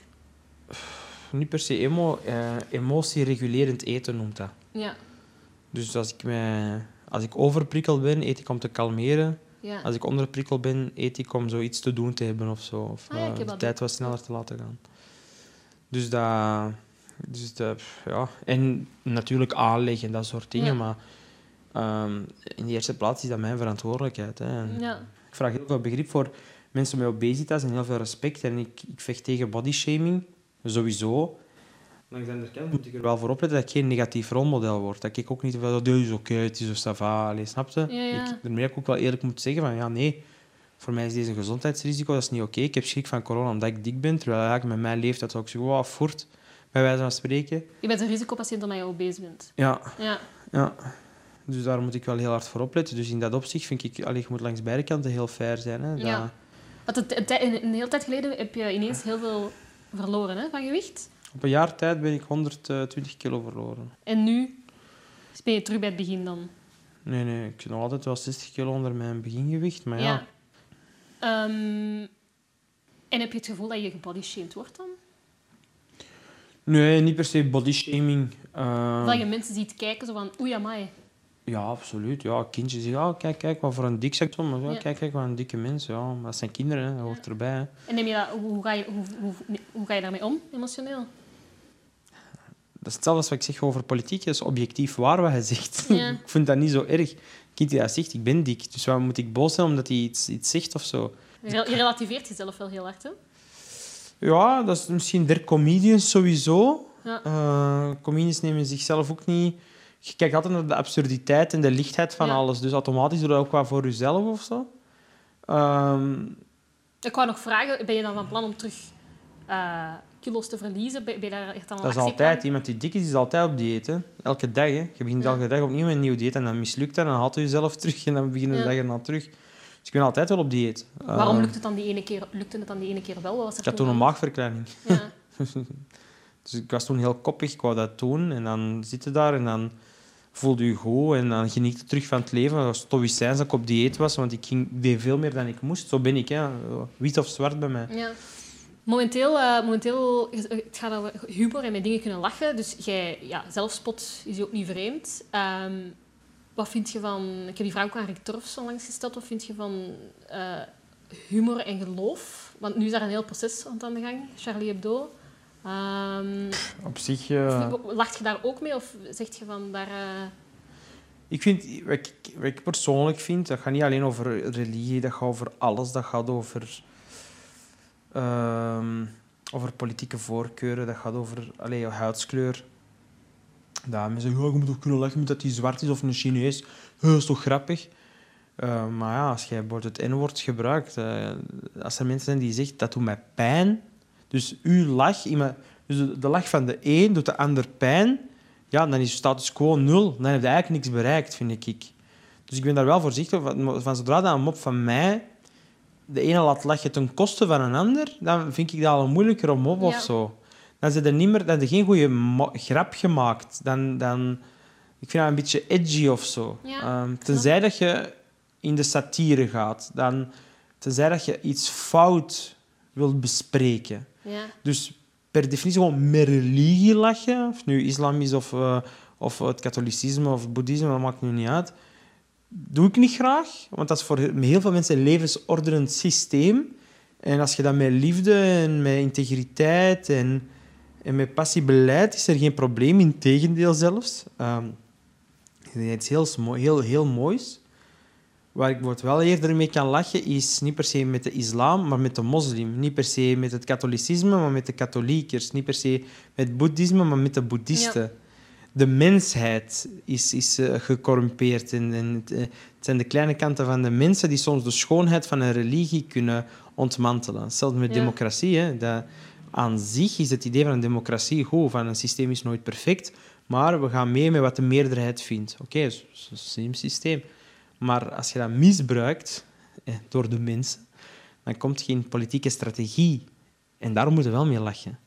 niet per se emo, eh, emotieregulerend eten noemt dat. Ja. Dus als ik, als ik overprikkeld ben, eet ik om te kalmeren. ja. Als ik onderprikkeld ben, eet ik om zoiets te doen te hebben of zo. Of Ah ja, eh, de tijd wat sneller te laten gaan. Dus dat... Dus dat, ja. En natuurlijk aanleggen en dat soort dingen. Ja. Maar ehm, in de eerste plaats is dat mijn verantwoordelijkheid. Hè. Ja. Ik vraag heel veel begrip voor mensen met obesitas en heel veel respect. En ik, ik vecht tegen bodyshaming, sowieso. Langs de andere kant moet ik er wel voor opletten dat ik geen negatief rolmodel word. Dat ik ook niet van, dit is oké, het is sava, Allee, snap je? Ja, ja. Ik, daarmee heb ik ook wel eerlijk moet zeggen van, ja, nee, voor mij is deze een gezondheidsrisico, dat is niet oké. Ik heb schrik van corona omdat ik dik ben, terwijl eigenlijk met mijn leeftijd zou ik zeggen, wow, voort, bij wijze van spreken. Je bent een risicopatiënt omdat je obese bent. Ja, Ja. ja. Dus daar moet ik wel heel hard voor opletten. Dus in dat opzicht vind ik, allee, je moet langs beide kanten heel fair zijn. Hè. Dat- Ja. Want een hele tijd geleden heb je ineens heel veel verloren hè, van gewicht. Op een jaar tijd ben ik 120 kilo verloren. En nu ben je terug bij het begin dan. Nee, nee, ik zit nog altijd wel 60 kilo onder mijn begingewicht. Maar ja, Ehm, en heb je het gevoel dat je gebodyshamed wordt dan? nee, niet per se bodyshaming. Uh, Dat je mensen ziet kijken zo van, oei amai. Ja, absoluut. Ja, kindjes zeggen, oh, kijk, kijk, wat voor een dik zegt maar ja, Ja. kijk, kijk, wat een dikke mens. Ja, maar dat zijn kinderen, hè. dat hoort erbij. Hè. En neem je dat, hoe, ga je, hoe, hoe, hoe ga je daarmee om, emotioneel? Dat is hetzelfde als wat ik zeg over politiek. Dat is objectief waar wat hij zegt. Ik vind dat niet zo erg. Kind die dat zegt, ik ben dik. Dus waarom moet ik boos zijn omdat hij iets, iets zegt of zo? Je relativeert jezelf wel heel hard, hè? Ja, dat is misschien der comedians sowieso. Ja. Eh, comedians nemen zichzelf ook niet... Je kijkt altijd naar de absurditeit en de lichtheid van Ja. alles. Dus automatisch doe je dat ook wel voor jezelf of zo. Ehm, Ik wou nog vragen, ben je dan van plan om terug eh, kilo's te verliezen? Echt dan een dat is altijd... Iemand die dik is, is altijd op dieet. Hè. Elke dag. Hè. Je begint Ja. elke dag opnieuw met een nieuw dieet en dan mislukt dat en dan haalt je jezelf terug en dan begin je de Ja. dag erna terug. Dus ik ben altijd wel op dieet. Waarom Eh, lukt het dan die ene keer, lukte het dan die ene keer wel? Wat was er Ik had toen een maagverkleining. Ja. Dus ik was toen heel koppig, ik wou dat doen. En dan zit je daar en dan voelde je goed en dan geniet je terug van het leven. Dat was stoïcijns dat ik op dieet was, want ik, ging, deed veel meer dan ik moest. Zo ben ik, hè. wit of zwart bij mij. Ja. Momenteel, eh, momenteel het gaat over humor en met dingen kunnen lachen. Dus jij, ja, zelfspot is je ook niet vreemd. Ehm, wat vind je van... Ik heb die vraag ook aan Rick Torfs onlangs gesteld. Wat vind je van eh, humor en geloof? Want nu is daar een heel proces aan de gang. Charlie Hebdo. Ehm, Op zich... eh, Lacht je daar ook mee? Of zeg je van daar... eh, Ik vind, wat ik, wat ik persoonlijk vind, dat gaat niet alleen over religie, dat gaat over alles. Dat gaat over, ehm, over politieke voorkeuren, dat gaat over allee, huidskleur. Dat mensen zeggen, oh, je moet toch kunnen lachen met dat hij zwart is of een Chinees. Dat is toch grappig? Eh, maar ja, als jij bijvoorbeeld het N-woord gebruikt, eh, als er mensen zijn die zeggen, dat doet mij pijn. Dus uw lach, iemand, dus de, lach van de een doet de ander pijn ja, dan is status quo nul. Dan heb je eigenlijk niks bereikt, vind ik. Dus ik ben daar wel voorzichtig van. van zodra dat een mop van mij de ene laat lachen ten koste van een ander, dan vind ik dat al een moeilijker mop Ja. of zo. Dan zijn er niet meer, dan heb je geen goede grap gemaakt. Dan, dan, ik vind dat een beetje edgy of zo. Ja, Ehm, tenzij dat je in de satire gaat. Dan, tenzij dat je iets fout wilt bespreken. ja. Dus per definitie gewoon met religie lachen, of nu islam is of, eh, of het katholicisme of het boeddhisme, dat maakt nu niet uit. Doe ik niet graag, want dat is voor heel veel mensen een levensordenend systeem. En als je dat met liefde en met integriteit en, en met passie beleidt, is er geen probleem, integendeel zelfs. Ehm iets heel, smo- heel, heel moois. Waar ik bijvoorbeeld wel eerder mee kan lachen, is niet per se met de islam, maar met de moslim. Niet per se met het katholicisme, maar met de katholiekers. Niet per se met het boeddhisme, maar met de boeddhisten. De mensheid is, is eh, gecorrumpeerd. En, en het, eh, het zijn de kleine kanten van de mensen die soms de schoonheid van een religie kunnen ontmantelen. Hetzelfde met Ja. democratie. Hè. Dat, aan zich is het idee van een democratie goed. Van een systeem is nooit perfect, maar we gaan mee met wat de meerderheid vindt. Oké, is een slim systeem. Maar als je dat misbruikt eh, door de mensen, dan komt geen politieke strategie. En daar moeten we wel mee lachen.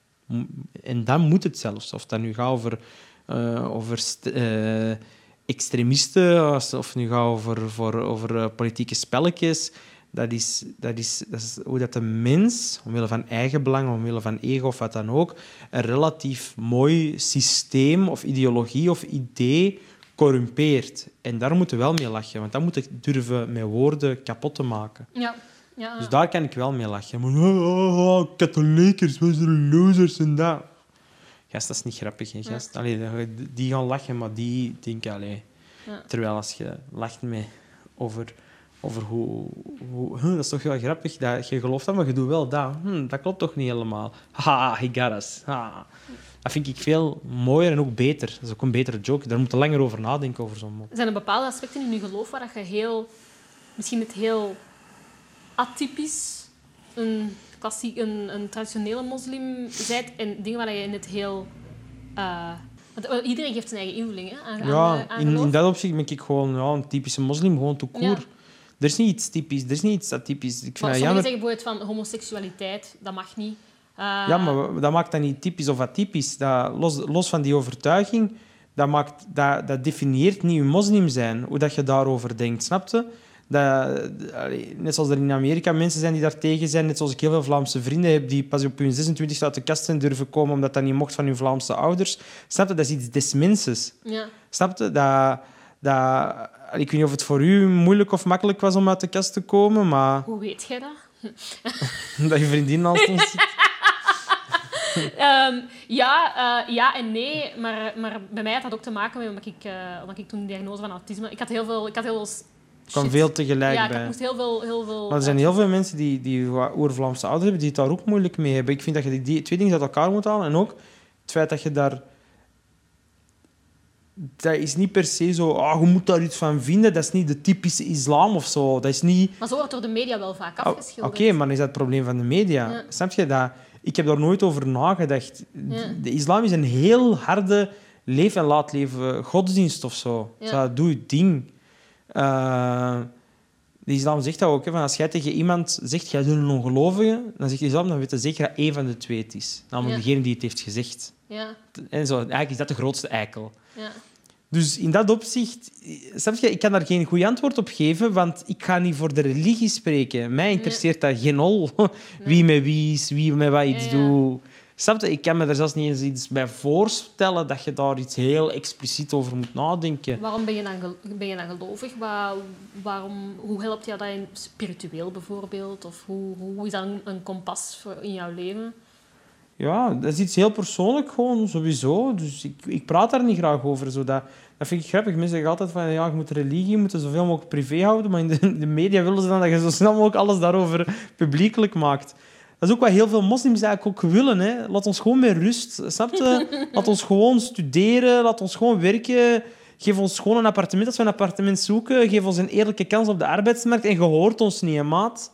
En dan moet het zelfs. Of dat nu gaat over, over st- eh, extremisten, als- of nu gaat over, voor, over eh, politieke spelletjes. Dat is, dat, is, dat is hoe dat de mens, omwille van eigen belang, omwille van ego of wat dan ook, een relatief mooi systeem of ideologie of idee corrumpeert. En daar moeten we wel mee lachen, want dat moet ik durven met woorden kapot te maken. Ja. Ja, Dus daar kan ik wel mee lachen. Maar oh, oh, oh, katholiekers, we zijn losers en dat. Gast, dat is niet grappig, hè, gast. Allee, die gaan lachen, maar die denken, allee. Ja. Terwijl als je lacht mee over, over hoe... hoe huh, dat is toch wel grappig, dat je gelooft dat, maar je doet wel dat. Hm, dat klopt toch niet helemaal. Ha, he got us. Ha. Dat vind ik veel mooier en ook beter. Dat is ook een betere joke. Daar moet je langer over nadenken, over zo'n mop. Zijn er bepaalde aspecten in je geloof waar dat je heel, misschien het heel atypisch, een, klassiek, een, een traditionele moslim bent en dingen waar je in het heel. eh, want eh, iedereen geeft zijn eigen invulling hè, aan, Ja, aan in, in dat opzicht ben ik gewoon ja, een typische moslim, gewoon court. Ja. Er is niet iets typisch, er is niet iets atypisch. Ik vind Maar sommigen jammer. zeggen bijvoorbeeld van homoseksualiteit, dat mag niet. Eh, Ja, maar dat maakt dat niet typisch of atypisch. Dat, los, los van die overtuiging, dat, maakt, dat, dat definieert niet je moslim zijn, hoe dat je daarover denkt, snap je? Dat, net zoals er in Amerika mensen zijn die daar tegen zijn, net zoals ik heel veel Vlaamse vrienden heb die pas op hun 26 uit de kast zijn durven komen omdat dat niet mocht van hun Vlaamse ouders. Snap je? Dat is iets des mensen. Ja, Snap je? Dat, dat... Ik weet niet of het voor u moeilijk of makkelijk was om uit de kast te komen, maar... Hoe weet jij dat? dat je vriendin naast ons zit. Ehm, ja, eh, ja en nee. Maar, maar bij mij had dat ook te maken met omdat ik, uh, omdat ik toen de diagnose van autisme... Ik had heel veel... Ik had heel veel kwam veel tegelijk ja, bij. ik moest heel veel... Heel veel maar er zijn heel veel mensen die, die oer-Vlaamse ouders hebben die het daar ook moeilijk mee hebben. Ik vind dat je die twee dingen uit elkaar moet halen. En ook het feit dat je daar... Dat is niet per se zo... Oh, je moet daar iets van vinden. Dat is niet de typische islam of zo. Dat is niet... Maar zo wordt door de media wel vaak oh, afgeschilderd. Oké, maar is dat het probleem van de media? Ja. Snap je dat? Ik heb daar nooit over nagedacht. De islam is een heel harde leef- en laat leven godsdienst of zo. Ja. doe je ding. Uh, de islam zegt dat ook. Hè, van als jij tegen iemand zegt, jij bent een ongelovige, dan zegt de islam, dan weet je zeker dat één van de twee het is. Namelijk degene die het heeft gezegd. Ja. En zo, eigenlijk is dat de grootste eikel. Ja. Dus in dat opzicht, snap je, ik kan daar geen goed antwoord op geven, want ik ga niet voor de religie spreken. Mij interesseert dat geen hol. Wie met wie is, wie met wat iets doet. Snap? Ik kan me er zelfs niet eens iets bij voorstellen dat je daar iets heel expliciet over moet nadenken. Waarom ben je dan, ben je dan gelovig? Waar, waarom, hoe helpt je dat in spiritueel bijvoorbeeld? Of hoe, hoe is dat een, een kompas voor in jouw leven? Ja, dat is iets heel persoonlijk gewoon, sowieso. Dus ik, ik praat daar niet graag over. Zo dat, dat vind ik grappig. Mensen zeggen altijd van, ja, je moet religie je moet zoveel mogelijk privé houden. Maar in de, de media willen ze dan dat je zo snel mogelijk alles daarover publiekelijk maakt. Dat is ook wat heel veel moslims eigenlijk ook willen. Hè. Laat ons gewoon met rust. Snap je? Laat ons gewoon studeren. Laat ons gewoon werken. Geef ons gewoon een appartement als we een appartement zoeken. Geef ons een eerlijke kans op de arbeidsmarkt. En je hoort ons niet, hè, maat.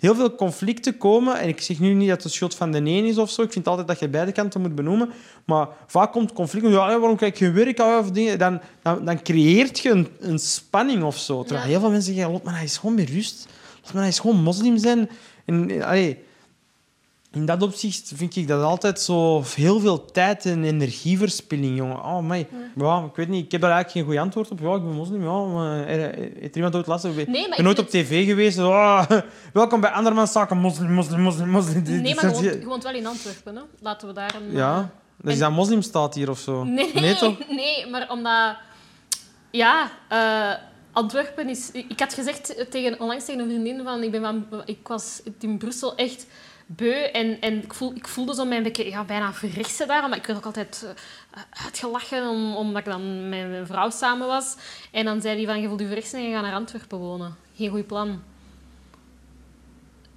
Heel veel conflicten komen. En ik zeg nu niet dat het schuld van de een is of zo. Ik vind altijd dat je beide kanten moet benoemen. Maar vaak komt conflict. Ja, waarom kijk je werk of dingen? Dan, dan, dan creëert je een, een spanning of zo. Terwijl heel veel mensen zeggen: Laat maar, hij is gewoon met rust. Laat maar, hij is gewoon moslim zijn. En, allee, in dat opzicht vind ik dat altijd zo heel veel tijd en energieverspilling, jongen. Oh, my. Ja. ik weet niet. Ik heb daar eigenlijk geen goed antwoord op. Ja, ik ben moslim. Ja, maar heeft iemand ooit last? Ik ben nooit op tv geweest. Oh, welkom bij Andermans Zaken. Moslim, moslim, moslim, moslim. Nee, maar je woont, wel in Antwerpen. Hè? Laten we daar een... Ja. Uh, dat is dat moslimstaat hier of zo? Nee, nee, toch? nee maar omdat... Ja... Uh, Antwerpen is... Ik had gezegd tegen, onlangs tegen een vriendin van... Ik, ben van, ik was in Brussel echt beu. En, en ik, voel, ik voelde zo mijn beetje ja, bijna verrechtse daar. Maar ik werd ook altijd uh, uitgelachen om, omdat ik dan met mijn vrouw samen was. En dan zei hij van, je voelt je verrechtsen en je gaat naar Antwerpen wonen. Geen goed plan.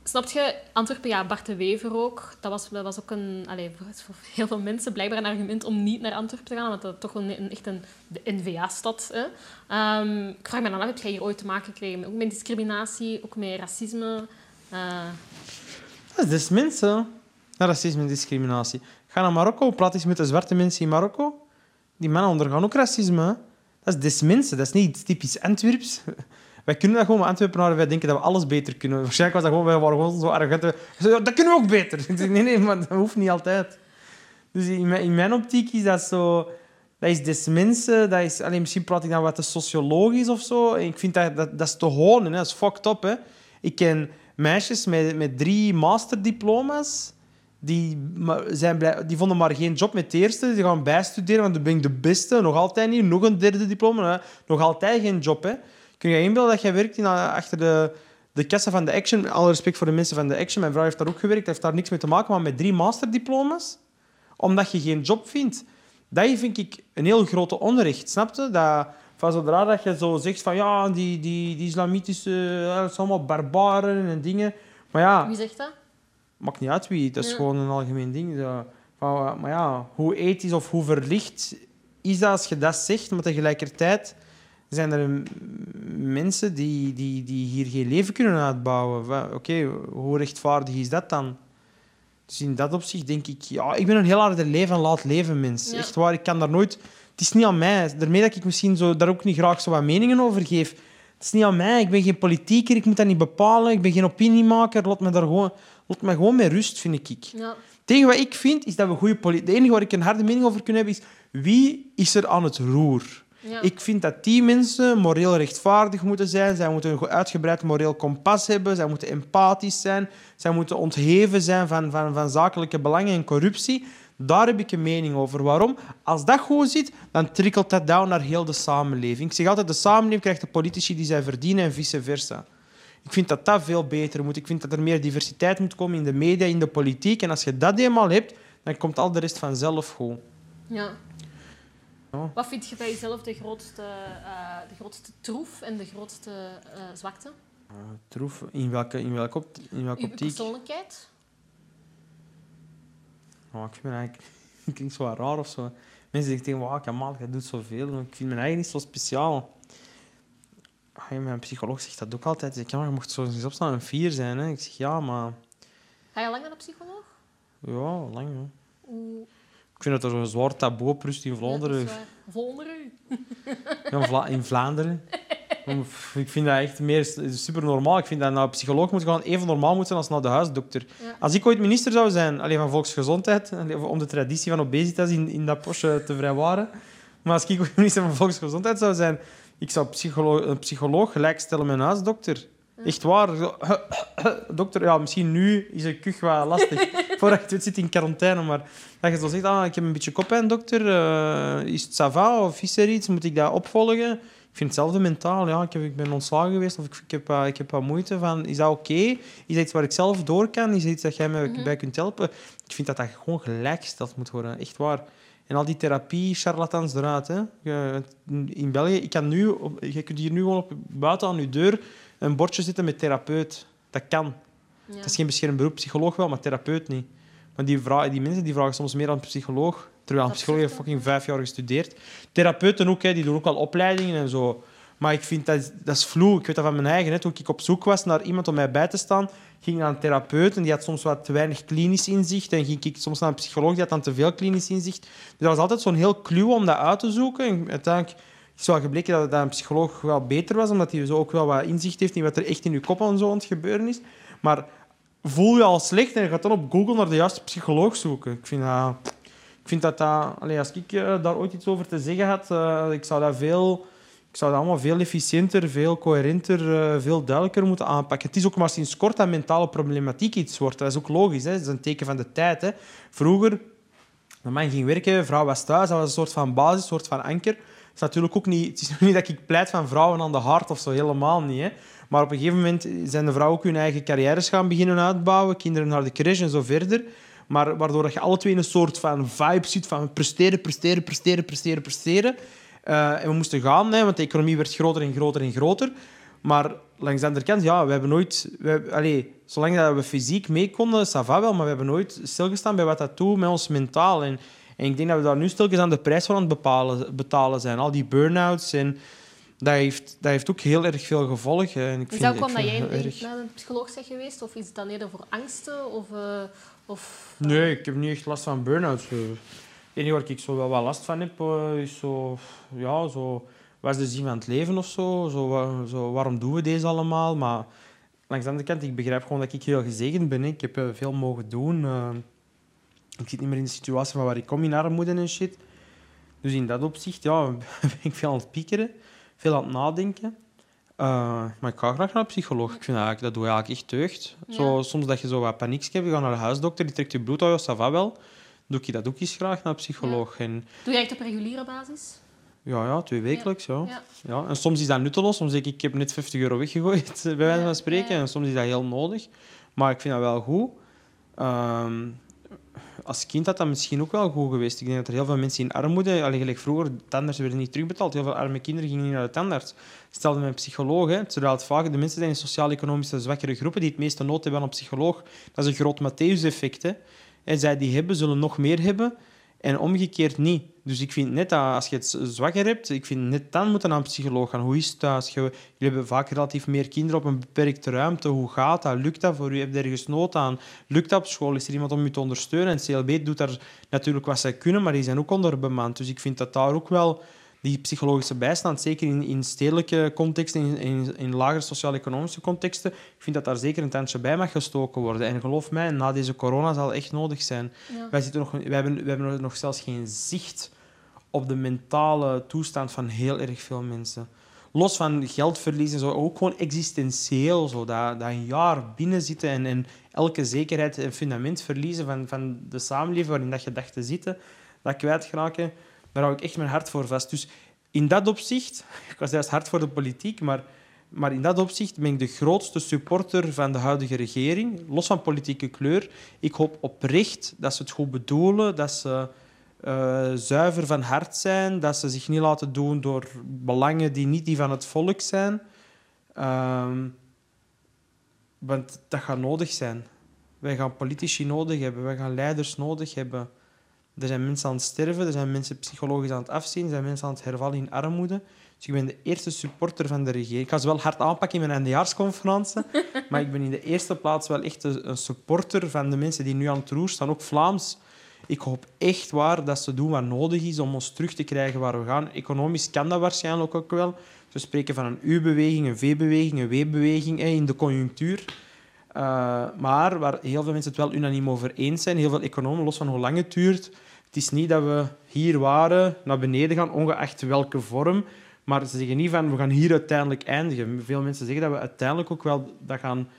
Snap je? Antwerpen, ja, Bart de Wever ook. Dat was, dat was ook een, allez, voor heel veel mensen blijkbaar een argument om niet naar Antwerpen te gaan, want dat is toch een, echt een NVA-stad. Um, ik vraag me dan af, heb jij hier ooit te maken gekregen ook met discriminatie, ook met racisme? Uh, dat is mensen. Racisme en discriminatie. Ga naar Marokko, praat eens met de zwarte mensen in Marokko. Die mannen ondergaan ook racisme. Dat is des mensen, dat is niet typisch Antwerps. Wij kunnen dat gewoon, Antwerpenaren, wij denken dat we alles beter kunnen. Waarschijnlijk was dat gewoon, wij waren gewoon zo arrogant. Dat kunnen we ook beter. Nee, nee, maar dat hoeft niet altijd. Dus in mijn, optiek is dat zo... Dat is des mensen, dat is... Alleen, misschien praat ik dan wat te sociologisch of zo. Ik vind dat, dat, dat is te honen, dat is fucked up. Hè. Ik ken meisjes met, met drie masterdiploma's. Die, zijn die vonden maar geen job met het eerste. Die gaan bijstuderen, want dan ben ik de beste. Nog altijd niet. Nog een derde diploma. Nog altijd geen job. Hè. Kun je inbeelden dat jij werkt in, achter de, de kassen van de Action? Alle respect voor de mensen van de Action. Mijn vrouw heeft daar ook gewerkt. heeft daar niks mee te maken. Maar met drie masterdiploma's, omdat je geen job vindt. Dat vind ik een heel grote onrecht. Snap je? Dat van zodra dat je zo zegt van ja, die, die, die islamitische, dat allemaal barbaren en dingen. Maar ja... Wie zegt dat? Maakt niet uit wie, dat is gewoon een algemeen ding. Van, maar ja, hoe ethisch of hoe verlicht is dat als je dat zegt, maar tegelijkertijd zijn er mensen die, die, die hier geen leven kunnen uitbouwen. Oké, hoe rechtvaardig is dat dan? Dus in dat opzicht denk ik, ja, ik ben een heel harde leven en laat leven mens. Echt waar, ik kan daar nooit het is niet aan mij. Daarmee dat ik misschien zo, daar ook niet graag zo wat meningen over geef. Het is niet aan mij. Ik ben geen politieker. Ik moet dat niet bepalen. Ik ben geen opiniemaker. Laat me daar gewoon, laat me gewoon met rust, vind ik. Ja. Tegen wat ik vind, is dat we goede politiek... Het enige waar ik een harde mening over kan hebben, is wie is er aan het roer? Ja. Ik vind dat die mensen moreel rechtvaardig moeten zijn. Zij moeten een uitgebreid moreel kompas hebben. Zij moeten empathisch zijn. Zij moeten ontheven zijn van, van, van zakelijke belangen en corruptie. Daar heb ik een mening over. Waarom? Als dat goed zit, dan trikkelt dat down naar heel de samenleving. Ik zeg altijd, de samenleving krijgt de politici die zij verdienen en vice versa. Ik vind dat dat veel beter moet. Ik vind dat er meer diversiteit moet komen in de media, in de politiek. En als je dat eenmaal hebt, dan komt al de rest vanzelf goed. Ja. Wat vind je bij jezelf de grootste, uh, de grootste troef en de grootste uh, zwakte? Uh, troef? In welke, in welke, op, in welke optiek? persoonlijkheid? Oh, ik vind me eigenlijk... Klinkt zo raar of zo. Mensen zeggen tegen me, Kamal, jij doet zoveel. Ik vind me eigenlijk niet zo speciaal. Mijn psycholoog zegt dat ook altijd. Ik ja, je mocht zo eens opstaan een vier zijn. Hè. Ik zeg, ja, maar... Ga je lang naar de psycholoog? Ja, lang. Hè. Ik vind dat er zo'n zwaar taboe op rust in Vlaanderen. Ja, Vlaanderen? Ja, in Vlaanderen. Ik vind dat echt meer super normaal. Ik vind dat nou, een psycholoog moet gewoon even normaal moeten zijn als naar de huisdokter. Als ik ooit minister zou zijn alleen van volksgezondheid, om de traditie van obesitas in, in dat postje te vrijwaren, maar als ik ooit minister van volksgezondheid zou zijn, ik zou psycholoog, een psycholoog gelijkstellen met een huisdokter. Echt waar. Dokter, ja, misschien nu is een kuch wat lastig. Voordat je het zit in quarantaine. Maar dat je zo zegt, ah, ik heb een beetje koppijn, dokter. Uh, is het sava of is er iets? Moet ik dat opvolgen? Ik vind hetzelfde mentaal. Ja, ik, heb, ik ben ontslagen geweest of ik, ik heb, uh, ik heb wat moeite. Van, is dat oké? Is dat iets waar ik zelf door kan? Is dat iets dat jij mij mhm. bij kunt helpen? Ik vind dat dat gewoon gelijkgesteld moet worden. Echt waar. En al die therapie, charlatans eruit. Hè. In België, ik kan nu, je kunt hier nu gewoon op, buiten aan je deur een bordje zitten met therapeut. Dat kan. Ja. Dat is geen beschermd beroep. Psycholoog wel, maar therapeut niet. Maar die, vragen, die mensen die vragen soms meer aan een psycholoog. Terwijl een psycholoog heeft fucking vijf jaar gestudeerd. Therapeuten ook, hè, die doen ook al opleidingen en zo. Maar ik vind dat, dat is vloe. Ik weet dat van mijn eigen. Hè. Toen ik op zoek was naar iemand om mij bij te staan, ging ik naar een therapeut en die had soms wat te weinig klinisch inzicht. En ging ik soms naar een psycholoog die had dan te veel klinisch inzicht. Dus dat was altijd zo'n heel clue om dat uit te zoeken. En uiteindelijk is wel gebleken dat, dat een psycholoog wel beter was, omdat hij zo ook wel wat inzicht heeft in wat er echt in je kop aan zo aan het gebeuren is. Maar voel je al slecht en je gaat dan op Google naar de juiste psycholoog zoeken. Ik vind dat... Vind dat, dat als ik uh, daar ooit iets over te zeggen had, uh, ik zou dat veel... Ik zou dat allemaal veel efficiënter, veel coherenter, uh, veel duidelijker moeten aanpakken. Het is ook maar sinds kort dat mentale problematiek iets wordt. Dat is ook logisch. Hè? Dat is een teken van de tijd. Hè? Vroeger, de man ging werken, vrouw was thuis. Dat was een soort van basis, een soort van anker is natuurlijk ook niet, het is niet dat ik pleit van vrouwen aan de hart of zo, helemaal niet. Hè. Maar op een gegeven moment zijn de vrouwen ook hun eigen carrières gaan beginnen uitbouwen, kinderen naar de crash en zo verder. Maar waardoor je alle twee in een soort van vibe zit van presteren, presteren, presteren, presteren, presteren. Uh, en we moesten gaan, hè, want de economie werd groter en groter en groter. Maar langs de andere kant, ja, we hebben nooit... We, allez, zolang dat we fysiek mee konden, ça va wel, maar we hebben nooit stilgestaan bij wat dat doet met ons mentaal. En en ik denk dat we daar nu stilletjes aan de prijs van aan het bepalen, betalen zijn. Al die burn-outs en dat heeft, dat heeft ook heel erg veel gevolgen. En ik is dat ook omdat jij naar een psycholoog bent geweest? Of is het dan eerder voor angsten? Of, uh, of, Nee, ik heb niet echt last van burn-outs. Het enige waar ik zo wel wat last van heb, uh, is zo... Ja, zo... Wat is de zin van het leven of zo? Zo, zo? Waarom doen we deze allemaal? Maar langs de andere kant, ik begrijp gewoon dat ik heel gezegend ben. Ik heb uh, veel mogen doen. Ik zit niet meer in de situatie van waar ik kom in armoede en shit. Dus in dat opzicht ja, ben ik veel aan het piekeren, veel aan het nadenken. Uh, maar ik ga graag naar een psycholoog. Ik vind dat, dat doe je eigenlijk echt deugd. Zo, soms dat je zo wat paniek hebt, je gaat naar de huisdokter, die trekt je bloed uit, dat va wel. Doe ik dat ook eens graag naar een psycholoog. En... Doe jij het op reguliere basis? Ja, ja twee wekelijks. Ja. Ja. ja. En soms is dat nutteloos. Soms denk ik, ik heb net 50 euro weggegooid, bij wijze van spreken. En soms is dat heel nodig. Maar ik vind dat wel goed. Uh, als kind had dat misschien ook wel goed geweest. Ik denk dat er heel veel mensen in armoede, alleen gelijk vroeger, tandarts werden niet terugbetaald. Heel veel arme kinderen gingen niet naar de tandarts. Stelde mijn psycholoog, terwijl het vaak de mensen zijn in sociaal-economische zwakkere groepen die het meeste nood hebben aan een psycholoog. Dat is een groot Matthäus-effect. En zij die hebben, zullen nog meer hebben. En omgekeerd niet. Dus ik vind net dat als je het zwakker hebt, ik vind net dan moeten naar een psycholoog gaan. Hoe is het thuis? Jullie hebben vaak relatief meer kinderen op een beperkte ruimte. Hoe gaat dat? Lukt dat voor u? Heb je ergens nood aan? Lukt dat op school? Is er iemand om u te ondersteunen? En CLB doet daar natuurlijk wat zij kunnen, maar die zijn ook onderbemand. Dus ik vind dat daar ook wel die psychologische bijstand, zeker in, in stedelijke contexten, in, in, in lagere sociaal-economische contexten, ik vind dat daar zeker een tandje bij mag gestoken worden. En geloof mij, na deze corona zal het echt nodig zijn. Wij, zitten nog, wij, hebben, wij hebben nog zelfs geen zicht op de mentale toestand van heel erg veel mensen. los van geldverlies en zo, ook gewoon existentieel. Zo, dat, dat een jaar binnen zitten en, en elke zekerheid en fundament verliezen van, van de samenleving waarin dat je dacht te zitten, dat kwijtraken, daar hou ik echt mijn hart voor vast. Dus in dat opzicht, ik was juist hard voor de politiek, maar, maar in dat opzicht ben ik de grootste supporter van de huidige regering, los van politieke kleur. Ik hoop oprecht dat ze het goed bedoelen, dat ze uh, zuiver van hart zijn, dat ze zich niet laten doen door belangen die niet die van het volk zijn. Uh, want dat gaat nodig zijn. Wij gaan politici nodig hebben, wij gaan leiders nodig hebben. Er zijn mensen aan het sterven, er zijn mensen psychologisch aan het afzien, er zijn mensen aan het hervallen in armoede. Dus ik ben de eerste supporter van de regering. Ik ga ze wel hard aanpakken in mijn eindejaarsconferentie, maar ik ben in de eerste plaats wel echt een supporter van de mensen die nu aan het roer staan, ook Vlaams. Ik hoop echt waar dat ze doen wat nodig is om ons terug te krijgen waar we gaan. Economisch kan dat waarschijnlijk ook wel. We spreken van een U-beweging, een V-beweging, een W-beweging in de conjunctuur. Uh, maar waar heel veel mensen het wel unaniem over eens zijn, heel veel economen, los van hoe lang het duurt. Het is niet dat we hier waren, naar beneden gaan, ongeacht welke vorm. Maar ze zeggen niet van, we gaan hier uiteindelijk eindigen. Veel mensen zeggen dat we uiteindelijk ook wel dat gaan,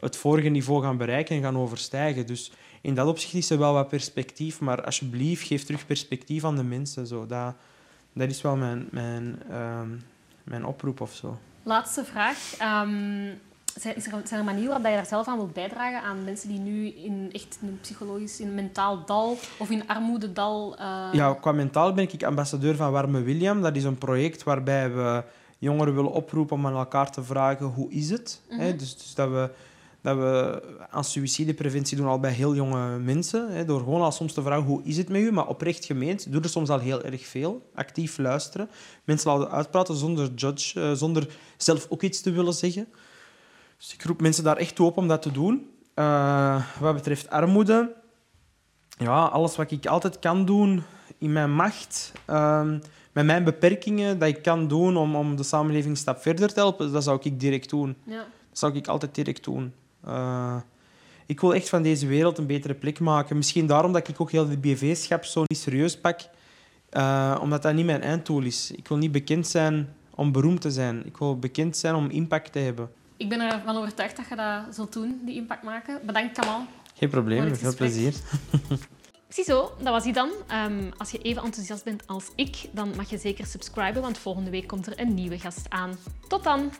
het vorige niveau gaan bereiken en gaan overstijgen. Dus in dat opzicht is er wel wat perspectief. Maar alsjeblieft, geef terug perspectief aan de mensen. Zo. Dat, dat is wel mijn, mijn, uh, mijn oproep of zo. Laatste vraag. Um, zijn, is er, zijn er manieren waarop je daar zelf aan wilt bijdragen aan mensen die nu in echt een psychologisch, in een mentaal dal of in armoededal... Uh... Ja, qua mentaal ben ik ambassadeur van Warme William. Dat is een project waarbij we jongeren willen oproepen om aan elkaar te vragen hoe is het. Mm -hmm. dus, dus dat we dat we aan suïcidepreventie doen al bij heel jonge mensen. Hè, door gewoon al soms te vragen hoe is het met u, maar oprecht gemeend. Doe er soms al heel erg veel. Actief luisteren. Mensen laten uitpraten zonder judge, uh, zonder zelf ook iets te willen zeggen. Dus ik roep mensen daar echt toe op om dat te doen. Uh, wat betreft armoede, ja, alles wat ik altijd kan doen in mijn macht, uh, met mijn beperkingen, dat ik kan doen om, om de samenleving een stap verder te helpen, dat zou ik direct doen. Ja. Dat zou ik altijd direct doen. Uh, ik wil echt van deze wereld een betere plek maken. Misschien daarom dat ik ook heel de BV-schap zo niet serieus pak. Uh, omdat dat niet mijn einddoel is. Ik wil niet bekend zijn om beroemd te zijn. Ik wil bekend zijn om impact te hebben. Ik ben ervan overtuigd dat je dat zult doen, die impact maken. Bedankt, Kamal. Geen probleem, veel plezier. Ziezo, dat was hij dan. Um, als je even enthousiast bent als ik, dan mag je zeker subscriben, want volgende week komt er een nieuwe gast aan. Tot dan!